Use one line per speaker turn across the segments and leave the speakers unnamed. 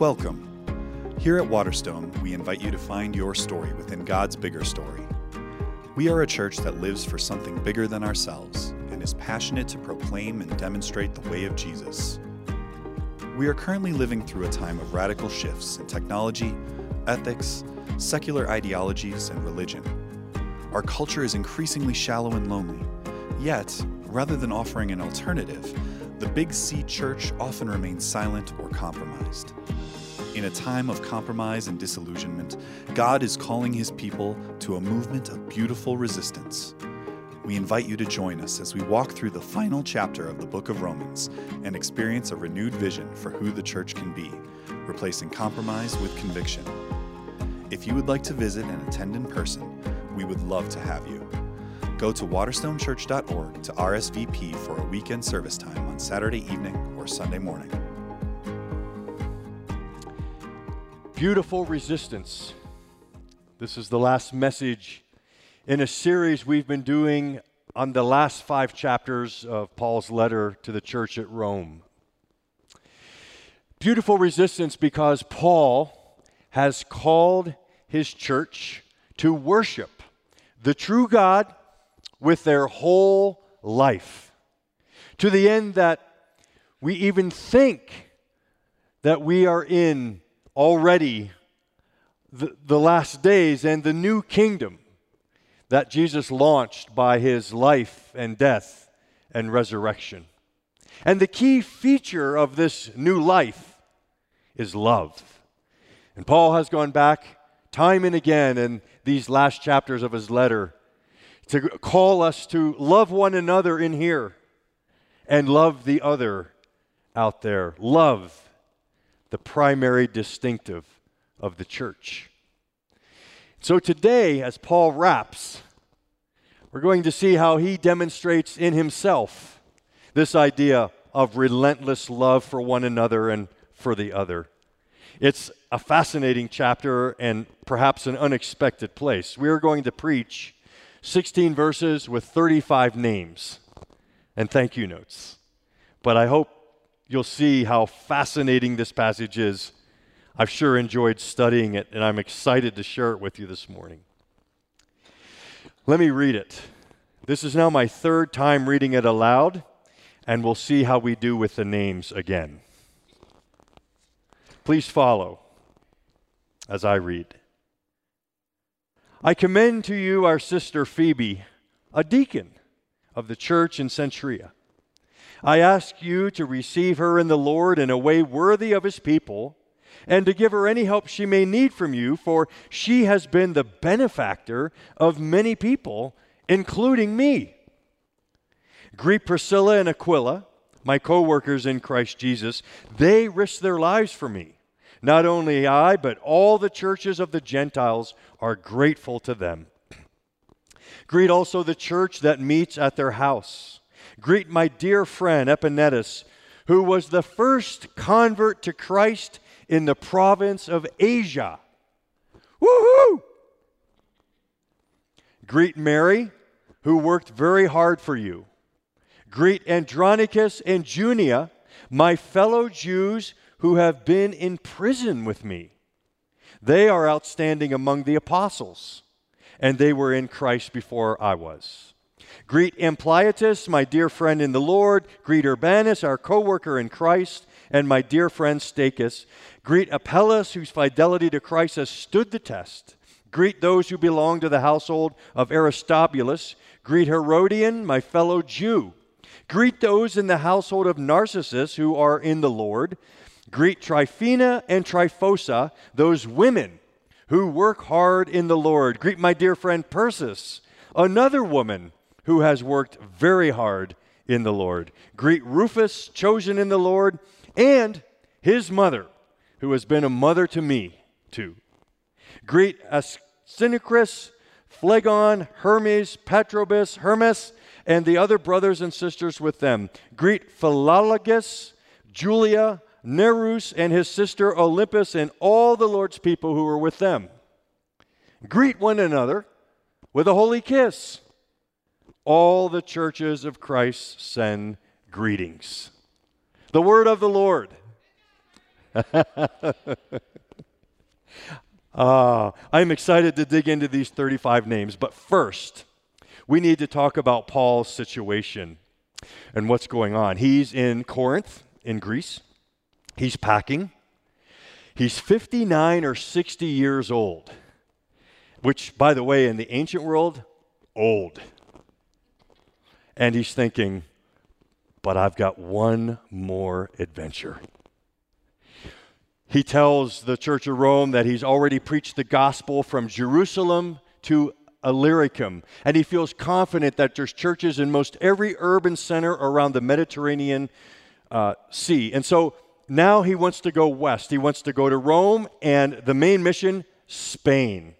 Welcome. Here at Waterstone, we invite you to find your story within God's bigger story. We are a church that lives for something bigger than ourselves and is passionate to proclaim and demonstrate the way of Jesus. We are currently living through a time of radical shifts in technology, ethics, secular ideologies, and religion. Our culture is increasingly shallow and lonely. Yet, rather than offering an alternative, the Big C church often remains silent or compromised. In a time of compromise and disillusionment, God is calling his people to a movement of beautiful resistance. We invite you to join us as we walk through the final chapter of the book of Romans and experience a renewed vision for who the church can be, replacing compromise with conviction. If you would like to visit and attend in person, we would love to have you. Go to waterstonechurch.org to RSVP for a weekend service time on Saturday evening or Sunday morning.
Beautiful resistance. This is the last message in a series we've been doing on the last five chapters of Paul's letter to the church at Rome. Beautiful resistance because Paul has called his church to worship the true God with their whole life, to the end that we even think that we are in already the, the last days and the new kingdom that Jesus launched by his life and death and resurrection. And the key feature of this new life is love. And Paul has gone back time and again in these last chapters of his letter to call us to love one another in here and love the other out there. Love the primary distinctive of the church. So today, as Paul wraps, we're going to see how he demonstrates in himself this idea of relentless love for one another and for the other. It's a fascinating chapter and perhaps an unexpected place. We are going to preach 16 verses with 35 names and thank you notes. But I hope you'll see how fascinating this passage is. I've sure enjoyed studying it, and I'm excited to share it with you this morning. Let me read it. This is now my third time reading it aloud, and we'll see how we do with the names again. Please follow as I read. I commend to you our sister Phoebe, a deacon of the church in Cenchrea I ask you to receive her in the Lord in a way worthy of his people, and to give her any help she may need from you, for she has been the benefactor of many people, including me. Greet Priscilla and Aquila, my co workers in Christ Jesus. They risked their lives for me. Not only I, but all the churches of the Gentiles are grateful to them. Greet also the church that meets at their house. Greet my dear friend Epaenetus, who was the first convert to Christ in the province of Asia. Woohoo! Greet Mary, who worked very hard for you. Greet Andronicus and Junia, my fellow Jews who have been in prison with me. They are outstanding among the apostles, and they were in Christ before I was. Greet Ampliatus, my dear friend in the Lord. Greet Urbanus, our co worker in Christ, and my dear friend Stachys. Greet Apelles, whose fidelity to Christ has stood the test. Greet those who belong to the household of Aristobulus. Greet Herodion, my fellow Jew. Greet those in the household of Narcissus who are in the Lord. Greet Tryphena and Tryphosa, those women who work hard in the Lord. Greet my dear friend Persis, another woman who has worked very hard in the Lord. Greet Rufus, chosen in the Lord, and his mother, who has been a mother to me, too. Greet Asyncritus, Phlegon, Hermes, Patrobas, Hermas, and the other brothers and sisters with them. Greet Philologus, Julia, Nereus, and his sister Olympas, and all the Lord's people who were with them. Greet one another with a holy kiss. All the churches of Christ send greetings. The word of the Lord. uh, I'm excited to dig into these 35 names, but first, we need to talk about Paul's situation and what's going on. He's in Corinth, in Greece. He's packing. He's 59 or 60 years old, which, by the way, in the ancient world, old. And he's thinking, but I've got one more adventure. He tells the Church of Rome that he's already preached the gospel from Jerusalem to Illyricum, and he feels confident that there's churches in most every urban center around the Mediterranean uh, Sea. And so now he wants to go west. He wants to go to Rome, and the main mission, Spain.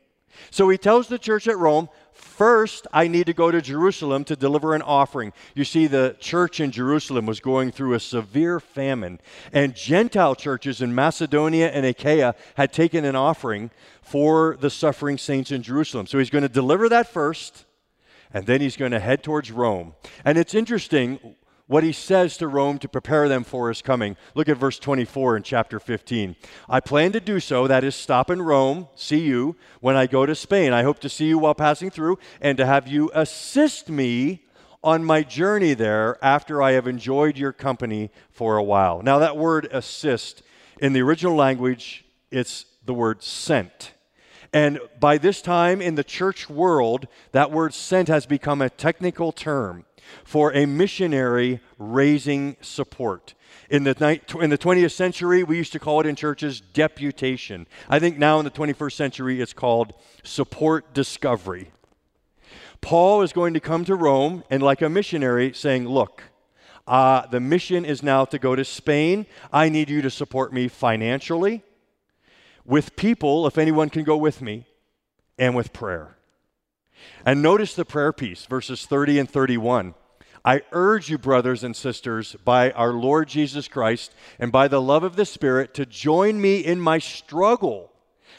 So he tells the church at Rome, First, I need to go to Jerusalem to deliver an offering. You see, the church in Jerusalem was going through a severe famine, and Gentile churches in Macedonia and Achaia had taken an offering for the suffering saints in Jerusalem. So he's going to deliver that first, and then he's going to head towards Rome. And it's interesting what he says to Rome to prepare them for his coming. Look at verse 24 in chapter 15. I plan to do so, that is, stop in Rome, see you when I go to Spain. I hope to see you while passing through and to have you assist me on my journey there after I have enjoyed your company for a while. Now, that word assist in the original language, it's the word sent. And by this time in the church world, that word sent has become a technical term for a missionary raising support. In the, in the 20th century, we used to call it in churches deputation. I think now in the 21st century, it's called support discovery. Paul is going to come to Rome and, like a missionary, saying, Look, uh, the mission is now to go to Spain. I need you to support me financially, with people, if anyone can go with me, and with prayer. And notice the prayer piece, verses 30 and 31. I urge you, brothers and sisters, by our Lord Jesus Christ and by the love of the Spirit, to join me in my struggle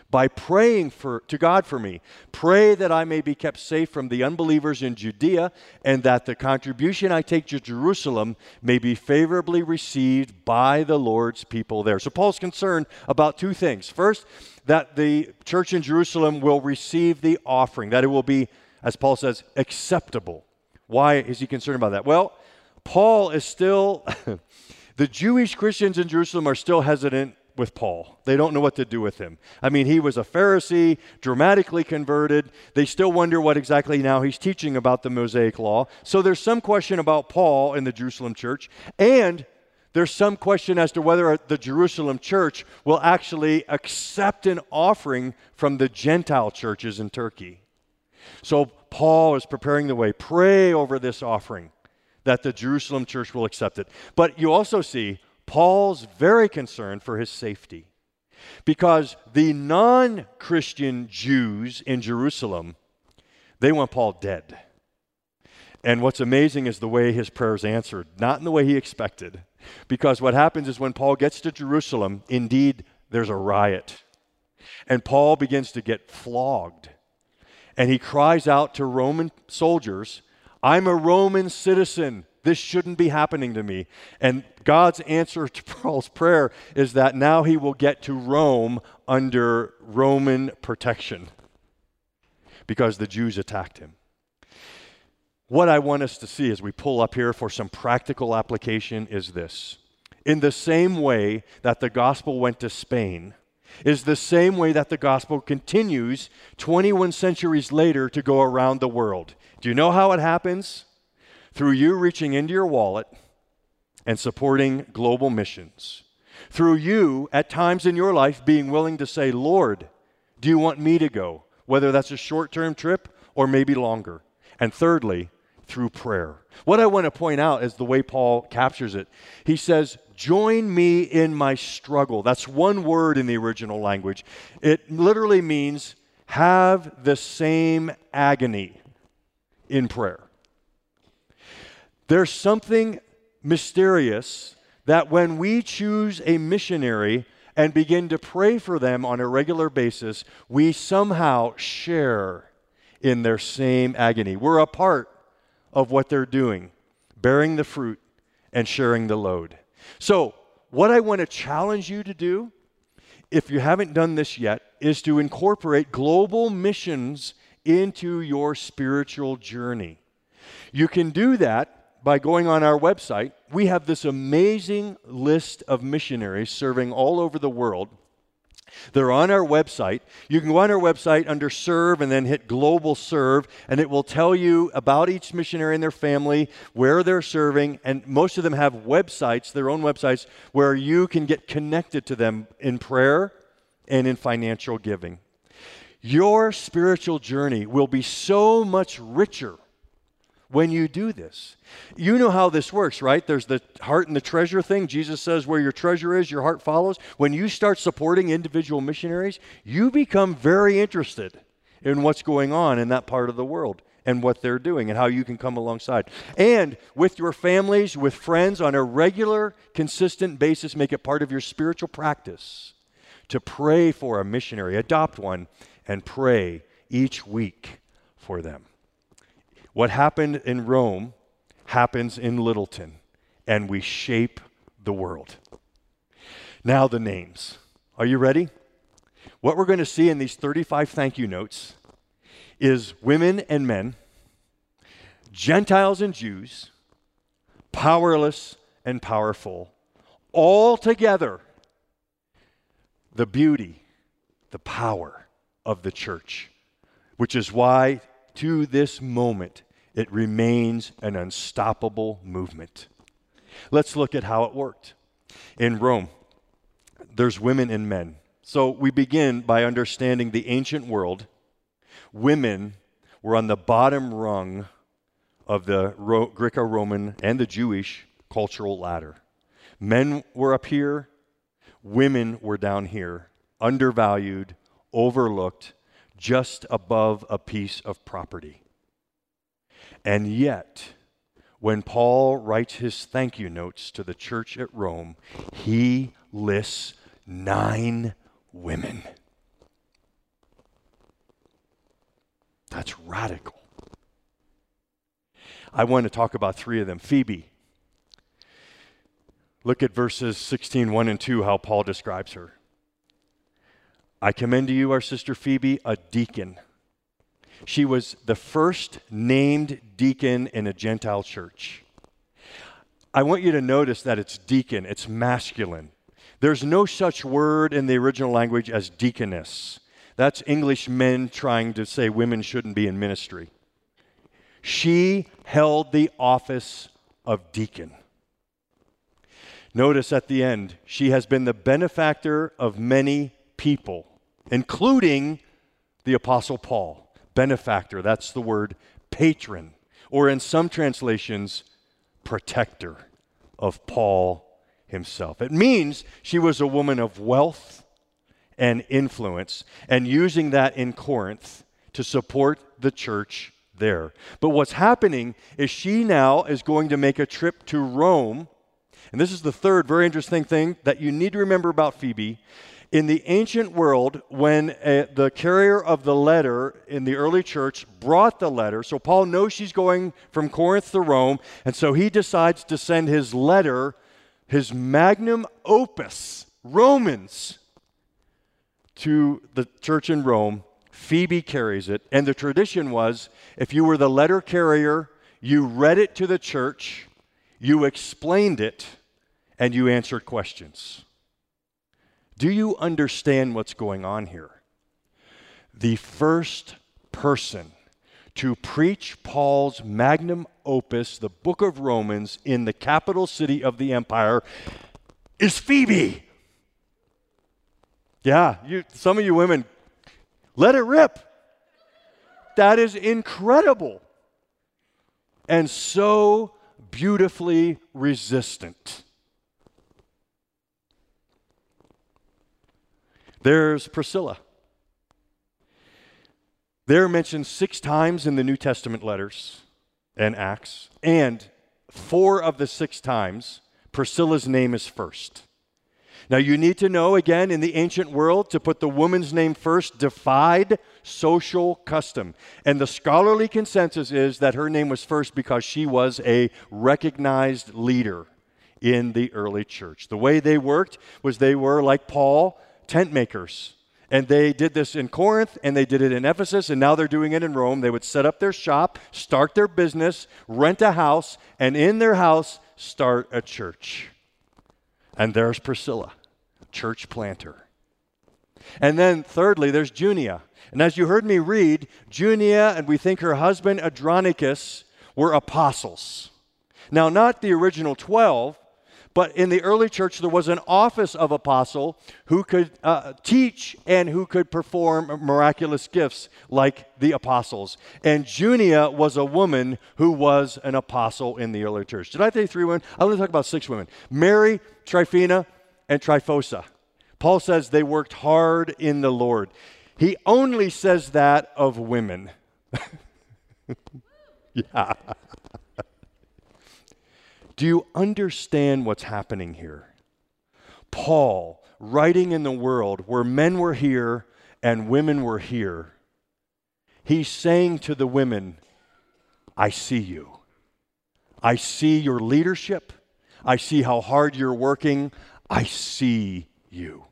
by praying for, to God for me. Pray that I may be kept safe from the unbelievers in Judea and that the contribution I take to Jerusalem may be favorably received by the Lord's people there. So Paul's concerned about two things. First, that the church in Jerusalem will receive the offering, that it will be, as Paul says, acceptable why is he concerned about that? Well, Paul is still, the Jewish Christians in Jerusalem are still hesitant with Paul. They don't know what to do with him. I mean, he was a Pharisee, dramatically converted. They still wonder what exactly now he's teaching about the Mosaic law. So there's some question about Paul in the Jerusalem church. And there's some question as to whether the Jerusalem church will actually accept an offering from the Gentile churches in Turkey. So Paul is preparing the way. Pray over this offering that the Jerusalem church will accept it. But you also see Paul's very concerned for his safety because the non Christian Jews in Jerusalem, they want Paul dead. And what's amazing is the way his prayers answered, not in the way he expected. Because what happens is when Paul gets to Jerusalem, indeed, there's a riot. And Paul begins to get flogged and he cries out to Roman soldiers, I'm a Roman citizen. This shouldn't be happening to me. And God's answer to Paul's prayer is that now he will get to Rome under Roman protection because the Jews attacked him. What I want us to see as we pull up here for some practical application is this. In the same way that the gospel went to Spain, is the same way that the gospel continues 21 centuries later to go around the world. Do you know how it happens? Through you reaching into your wallet and supporting global missions. Through you, at times in your life, being willing to say, Lord, do you want me to go? Whether that's a short term trip or maybe longer. And thirdly, through prayer. What I want to point out is the way Paul captures it. He says, Join me in my struggle. That's one word in the original language. It literally means have the same agony in prayer. There's something mysterious that when we choose a missionary and begin to pray for them on a regular basis, we somehow share in their same agony. We're a part of what they're doing, bearing the fruit and sharing the load. So, what I want to challenge you to do, if you haven't done this yet, is to incorporate global missions into your spiritual journey. You can do that by going on our website. We have this amazing list of missionaries serving all over the world. They're on our website. You can go on our website under serve and then hit global serve, and it will tell you about each missionary and their family, where they're serving, and most of them have websites, their own websites, where you can get connected to them in prayer and in financial giving. Your spiritual journey will be so much richer when you do this. You know how this works, right? There's the heart and the treasure thing. Jesus says, where your treasure is, your heart follows. When you start supporting individual missionaries, you become very interested in what's going on in that part of the world and what they're doing and how you can come alongside. And with your families, with friends, on a regular, consistent basis, make it part of your spiritual practice to pray for a missionary, adopt one, and pray each week for them. What happened in Rome happens in Littleton, and we shape the world. Now, the names. Are you ready? What we're going to see in these 35 thank you notes is women and men, Gentiles and Jews, powerless and powerful, all together. The beauty, the power of the church, which is why to this moment, it remains an unstoppable movement. Let's look at how it worked. In Rome, there's women and men. So we begin by understanding the ancient world. Women were on the bottom rung of the Ro- Greco Roman and the Jewish cultural ladder. Men were up here, women were down here, undervalued, overlooked, just above a piece of property. And yet, when Paul writes his thank you notes to the church at Rome, he lists nine women. That's radical. I want to talk about three of them. Phoebe. Look at verses 16, 1 and 2, how Paul describes her. I commend to you our sister Phoebe, a deacon. She was the first named deacon in a Gentile church. I want you to notice that it's deacon, it's masculine. There's no such word in the original language as deaconess. That's English men trying to say women shouldn't be in ministry. She held the office of deacon. Notice at the end, she has been the benefactor of many people including the Apostle Paul. Benefactor, that's the word patron, or in some translations, protector of Paul himself. It means she was a woman of wealth and influence, and using that in Corinth to support the church there. But what's happening is she now is going to make a trip to Rome. And this is the third very interesting thing that you need to remember about Phoebe in the ancient world, when a, the carrier of the letter in the early church brought the letter, so Paul knows she's going from Corinth to Rome, and so he decides to send his letter, his magnum opus, Romans, to the church in Rome. Phoebe carries it, and the tradition was if you were the letter carrier, you read it to the church, you explained it, and you answer questions. Do you understand what's going on here? The first person to preach Paul's magnum opus, the book of Romans, in the capital city of the empire is Phoebe. Yeah, you, some of you women, let it rip. That is incredible and so beautifully resistant. There's Priscilla. They're mentioned six times in the New Testament letters and Acts, and four of the six times, Priscilla's name is first. Now, you need to know again in the ancient world to put the woman's name first defied social custom. And the scholarly consensus is that her name was first because she was a recognized leader in the early church. The way they worked was they were, like Paul, tent makers. And they did this in Corinth and they did it in Ephesus, and now they're doing it in Rome. They would set up their shop, start their business, rent a house, and in their house, start a church. And there's Priscilla, church planter. And then, thirdly, there's Junia. And as you heard me read, Junia and we think her husband Andronicus were apostles. Now, not the original 12, but in the early church, there was an office of apostle who could uh, teach and who could perform miraculous gifts like the apostles. And Junia was a woman who was an apostle in the early church. Did I say three women? I want to talk about six women Mary, Tryphena, and Tryphosa. Paul says they worked hard in the Lord. He only says that of women. yeah. Do you understand what's happening here? Paul, writing in the world where men were here and women were here, he's saying to the women, I see you. I see your leadership. I see how hard you're working. I see you.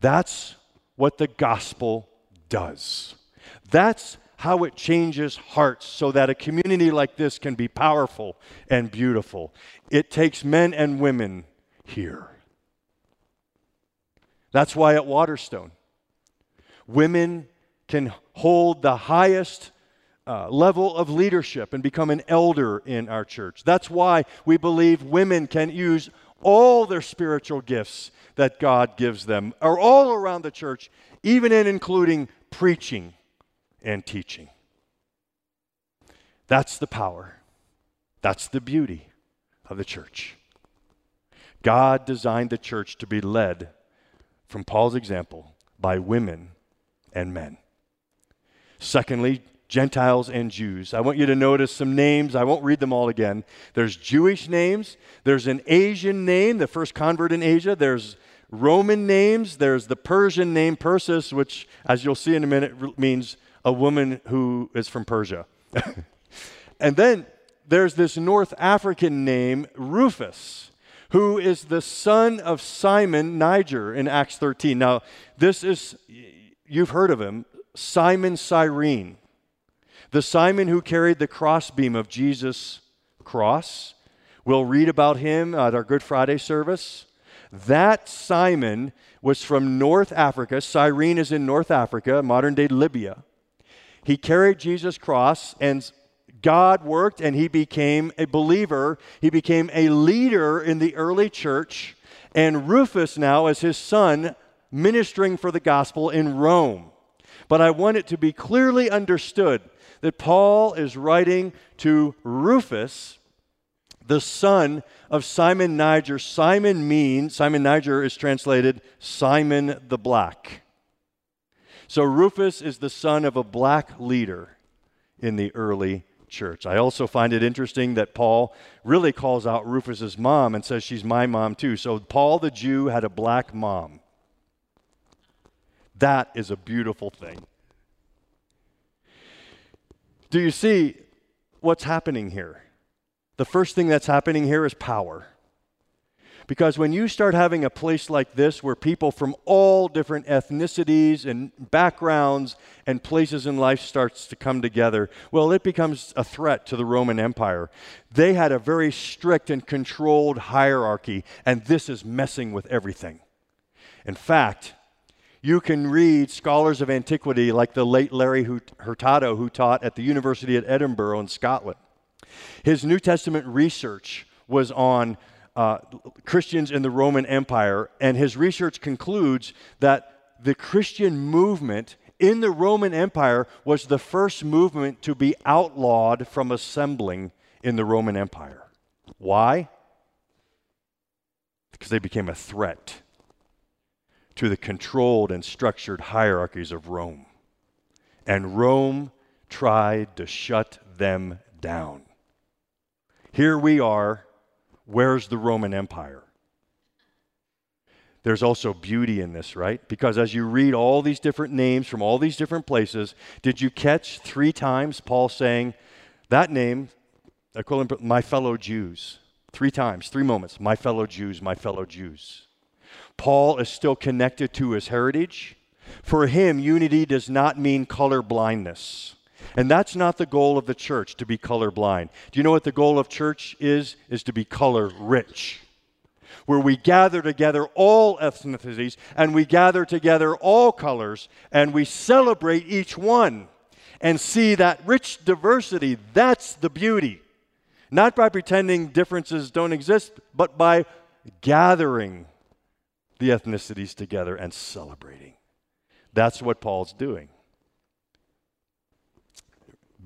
That's what the gospel does. That's how it changes hearts so that a community like this can be powerful and beautiful. It takes men and women here. That's why at Waterstone, women can hold the highest uh, level of leadership and become an elder in our church. That's why we believe women can use all their spiritual gifts that God gives them, are all around the church, even in including preaching and teaching. That's the power. That's the beauty of the church. God designed the church to be led, from Paul's example, by women and men. Secondly, Gentiles and Jews. I want you to notice some names. I won't read them all again. There's Jewish names, there's an Asian name, the first convert in Asia, there's Roman names, there's the Persian name Persis, which, as you'll see in a minute, means a woman who is from Persia. and then there's this North African name, Rufus, who is the son of Simon Niger in Acts 13. Now, this is, you've heard of him, Simon Cyrene, the Simon who carried the crossbeam of Jesus' cross. We'll read about him at our Good Friday service. That Simon was from North Africa. Cyrene is in North Africa, modern day Libya. He carried Jesus' cross, and God worked, and he became a believer. He became a leader in the early church. And Rufus now, as his son, ministering for the gospel in Rome. But I want it to be clearly understood that Paul is writing to Rufus, the son of Simon Niger. Simon means, Simon Niger is translated Simon the Black. So Rufus is the son of a black leader in the early church. I also find it interesting that Paul really calls out Rufus's mom and says she's my mom too. So Paul the Jew had a black mom. That is a beautiful thing. Do you see what's happening here? The first thing that's happening here is power. Because when you start having a place like this where people from all different ethnicities and backgrounds and places in life starts to come together, well, it becomes a threat to the Roman Empire. They had a very strict and controlled hierarchy, and this is messing with everything. In fact, you can read scholars of antiquity like the late Larry Hurtado, who taught at the University of Edinburgh in Scotland. His New Testament research was on uh, Christians in the Roman Empire, and his research concludes that the Christian movement in the Roman Empire was the first movement to be outlawed from assembling in the Roman Empire. Why? Because they became a threat to the controlled and structured hierarchies of Rome. And Rome tried to shut them down. Here we are Where's the Roman Empire? there's also beauty in this, right? Because as you read all these different names from all these different places, did you catch three times Paul saying that name, my fellow Jews? Three times, three moments, my fellow Jews, my fellow Jews. Paul is still connected to his heritage. For him, unity does not mean color blindness. And that's not the goal of the church to be color blind. Do you know what the goal of church is? Is to be color rich where we gather together all ethnicities and we gather together all colors and we celebrate each one and see that rich diversity. That's the beauty. Not by pretending differences don't exist, but by gathering the ethnicities together and celebrating. That's what Paul's doing.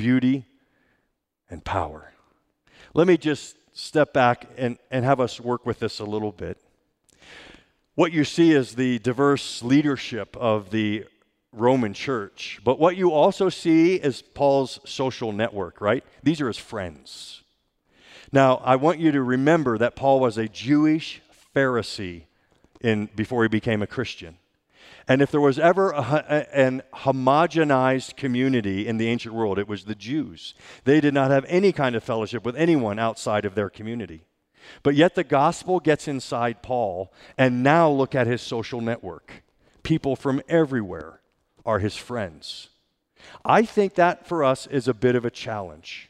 Beauty and power. Let me just step back and, and have us work with this a little bit. What you see is the diverse leadership of the Roman church, but what you also see is Paul's social network, right? These are his friends. Now, I want you to remember that Paul was a Jewish Pharisee in, before he became a Christian. And if there was ever a, an homogenized community in the ancient world, it was the Jews. They did not have any kind of fellowship with anyone outside of their community. But yet the gospel gets inside Paul, and now look at his social network. People from everywhere are his friends. I think that for us is a bit of a challenge.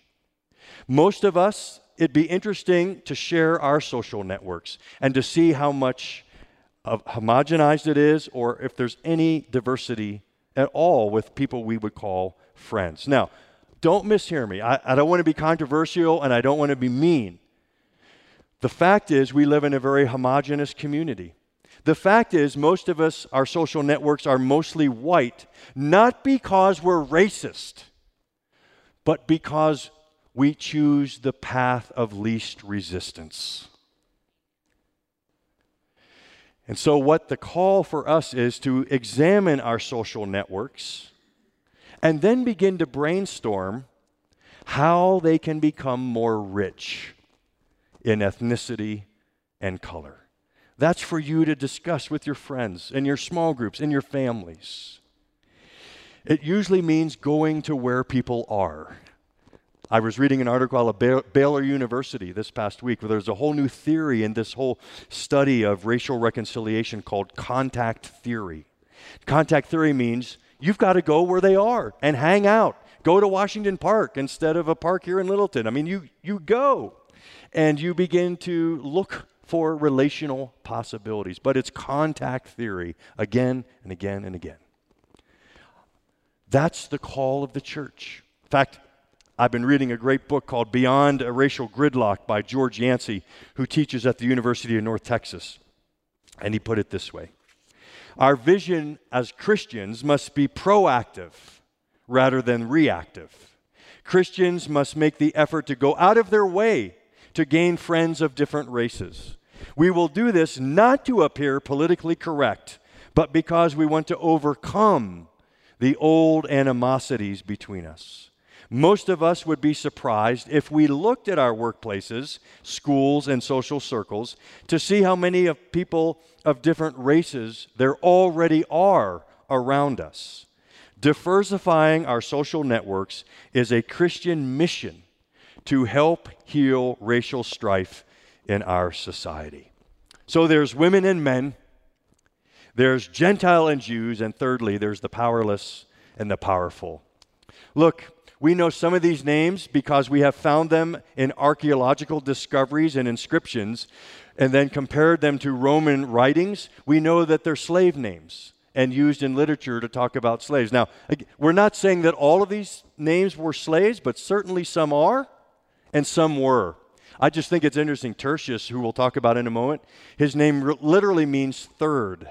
Most of us, it'd be interesting to share our social networks and to see how much homogenized it is or if there's any diversity at all with people we would call friends. Now, don't mishear me. I, I don't want to be controversial and I don't want to be mean. The fact is, we live in a very homogenous community. The fact is, most of us, our social networks are mostly white, not because we're racist, but because we choose the path of least resistance. And so, what the call for us is to examine our social networks and then begin to brainstorm how they can become more rich in ethnicity and color. That's for you to discuss with your friends, in your small groups, in your families. It usually means going to where people are I was reading an article out of Baylor University this past week where there's a whole new theory in this whole study of racial reconciliation called contact theory. Contact theory means you've got to go where they are and hang out. Go to Washington Park instead of a park here in Littleton. I mean, you, you go and you begin to look for relational possibilities. But it's contact theory again and again and again. That's the call of the church. In fact, I've been reading a great book called Beyond a Racial Gridlock by George Yancey, who teaches at the University of North Texas. And he put it this way Our vision as Christians must be proactive rather than reactive. Christians must make the effort to go out of their way to gain friends of different races. We will do this not to appear politically correct, but because we want to overcome the old animosities between us. Most of us would be surprised if we looked at our workplaces, schools, and social circles to see how many of people of different races there already are around us. Diversifying our social networks is a Christian mission to help heal racial strife in our society. So there's women and men, there's Gentile and Jews, and thirdly, there's the powerless and the powerful. Look, we know some of these names because we have found them in archaeological discoveries and inscriptions and then compared them to Roman writings. We know that they're slave names and used in literature to talk about slaves. Now, we're not saying that all of these names were slaves, but certainly some are and some were. I just think it's interesting. Tertius, who we'll talk about in a moment, his name literally means third.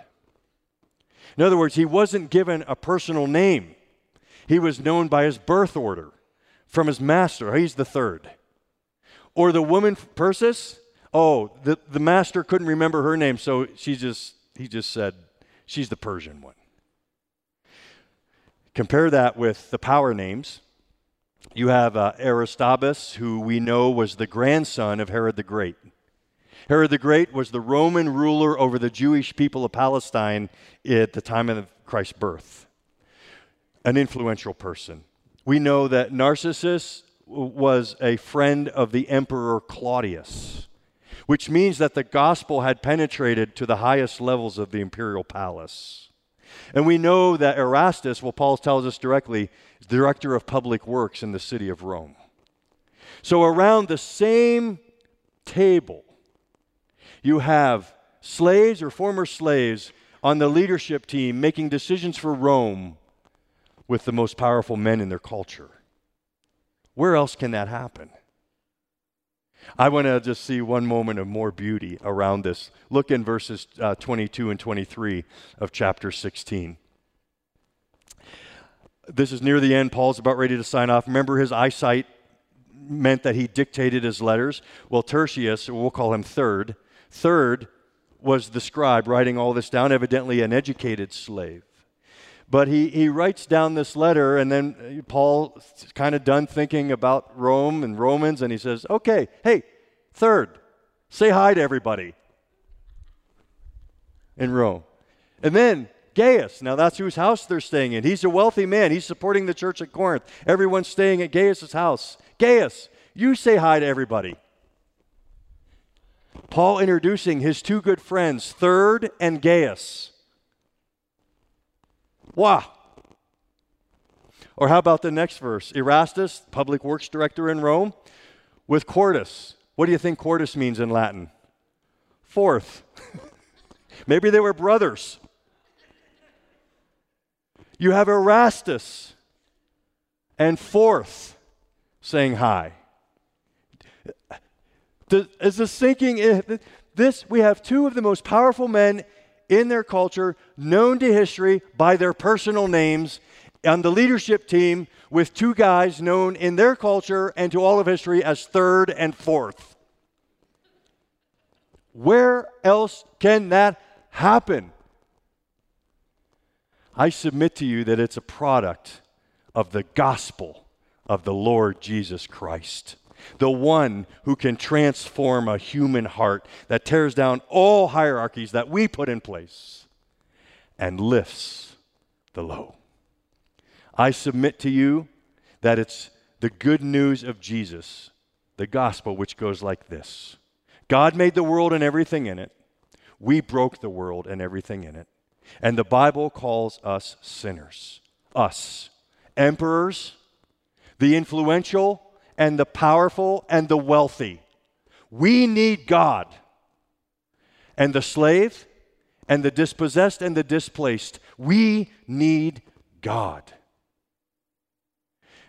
In other words, he wasn't given a personal name. He was known by his birth order from his master. He's the third. Or the woman Persis, oh, the, the master couldn't remember her name, so she just he just said she's the Persian one. Compare that with the power names. You have uh, Aristobulus, who we know was the grandson of Herod the Great. Herod the Great was the Roman ruler over the Jewish people of Palestine at the time of Christ's birth, an influential person. We know that Narcissus was a friend of the Emperor Claudius, which means that the gospel had penetrated to the highest levels of the imperial palace. And we know that Erastus, well, Paul tells us directly, is director of public works in the city of Rome. So, around the same table, you have slaves or former slaves on the leadership team making decisions for Rome with the most powerful men in their culture. Where else can that happen? I want to just see one moment of more beauty around this. Look in verses uh, 22 and 23 of chapter 16. This is near the end. Paul's about ready to sign off. Remember, his eyesight meant that he dictated his letters. Well, Tertius, we'll call him third, third was the scribe writing all this down, evidently an educated slave. But he, he writes down this letter, and then uh, Paul kind of done thinking about Rome and Romans, and he says, Okay, hey, third, say hi to everybody in Rome. And then Gaius, now that's whose house they're staying in. He's a wealthy man. He's supporting the church at Corinth. Everyone's staying at Gaius's house. Gaius, you say hi to everybody. Paul introducing his two good friends, Third and Gaius. Wow. Or how about the next verse? Erastus, public works director in Rome, with Quartus. What do you think Quartus means in Latin? Fourth. Maybe they were brothers. You have Erastus and fourth saying hi. Is this sinking? This, we have two of the most powerful men in their culture, known to history by their personal names, on the leadership team with two guys known in their culture and to all of history as third and fourth. Where else can that happen? I submit to you that it's a product of the gospel of the Lord Jesus Christ the one who can transform a human heart that tears down all hierarchies that we put in place and lifts the low. I submit to you that it's the good news of Jesus, the gospel, which goes like this God made the world and everything in it. We broke the world and everything in it. And the Bible calls us sinners. Us, emperors, the influential, and the powerful and the wealthy. We need God. And the slave and the dispossessed and the displaced. We need God.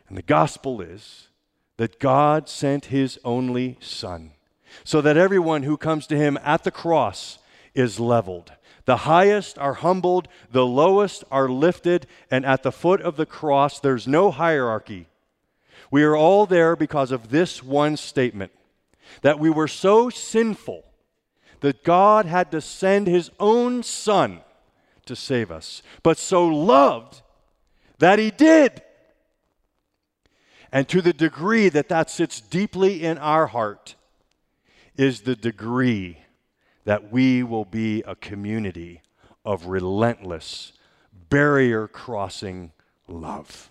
And the gospel is that God sent his only Son so that everyone who comes to him at the cross is leveled. The highest are humbled, the lowest are lifted, and at the foot of the cross, there's no hierarchy. We are all there because of this one statement that we were so sinful that God had to send his own son to save us, but so loved that he did. And to the degree that that sits deeply in our heart is the degree that we will be a community of relentless, barrier crossing love.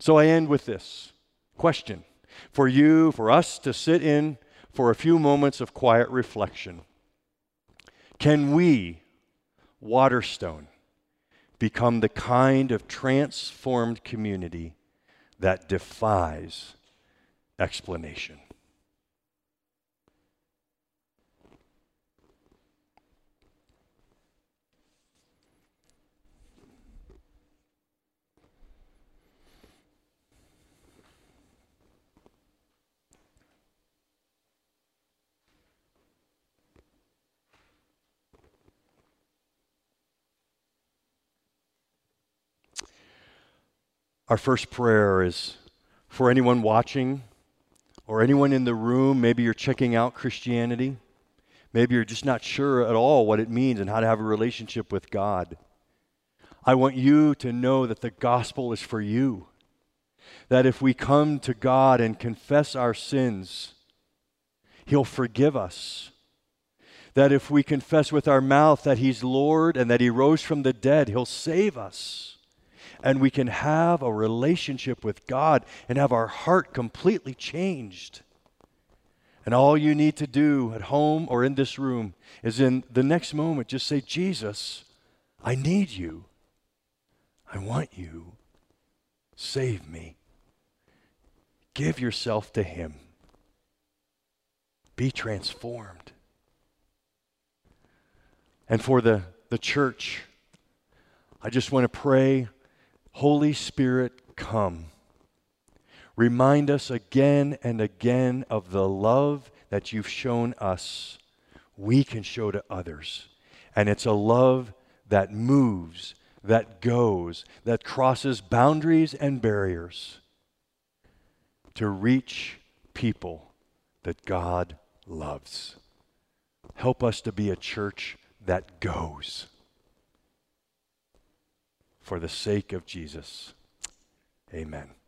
So I end with this question for you, for us to sit in for a few moments of quiet reflection. Can we, Waterstone, become the kind of transformed community that defies explanation? Our first prayer is for anyone watching or anyone in the room. Maybe you're checking out Christianity. Maybe you're just not sure at all what it means and how to have a relationship with God. I want you to know that the gospel is for you. that if we come to God and confess our sins, He'll forgive us. That if we confess with our mouth that He's Lord and that He rose from the dead, He'll save us. And we can have a relationship with God and have our heart completely changed. And all you need to do at home or in this room is in the next moment just say, Jesus, I need you. I want you. Save me. Give yourself to Him. Be transformed. And for the, the church, I just want to pray Holy Spirit, come. Remind us again and again of the love that you've shown us, we can show to others. And it's a love that moves, that goes, that crosses boundaries and barriers to reach people that God loves. Help us to be a church that goes for the sake of Jesus. Amen.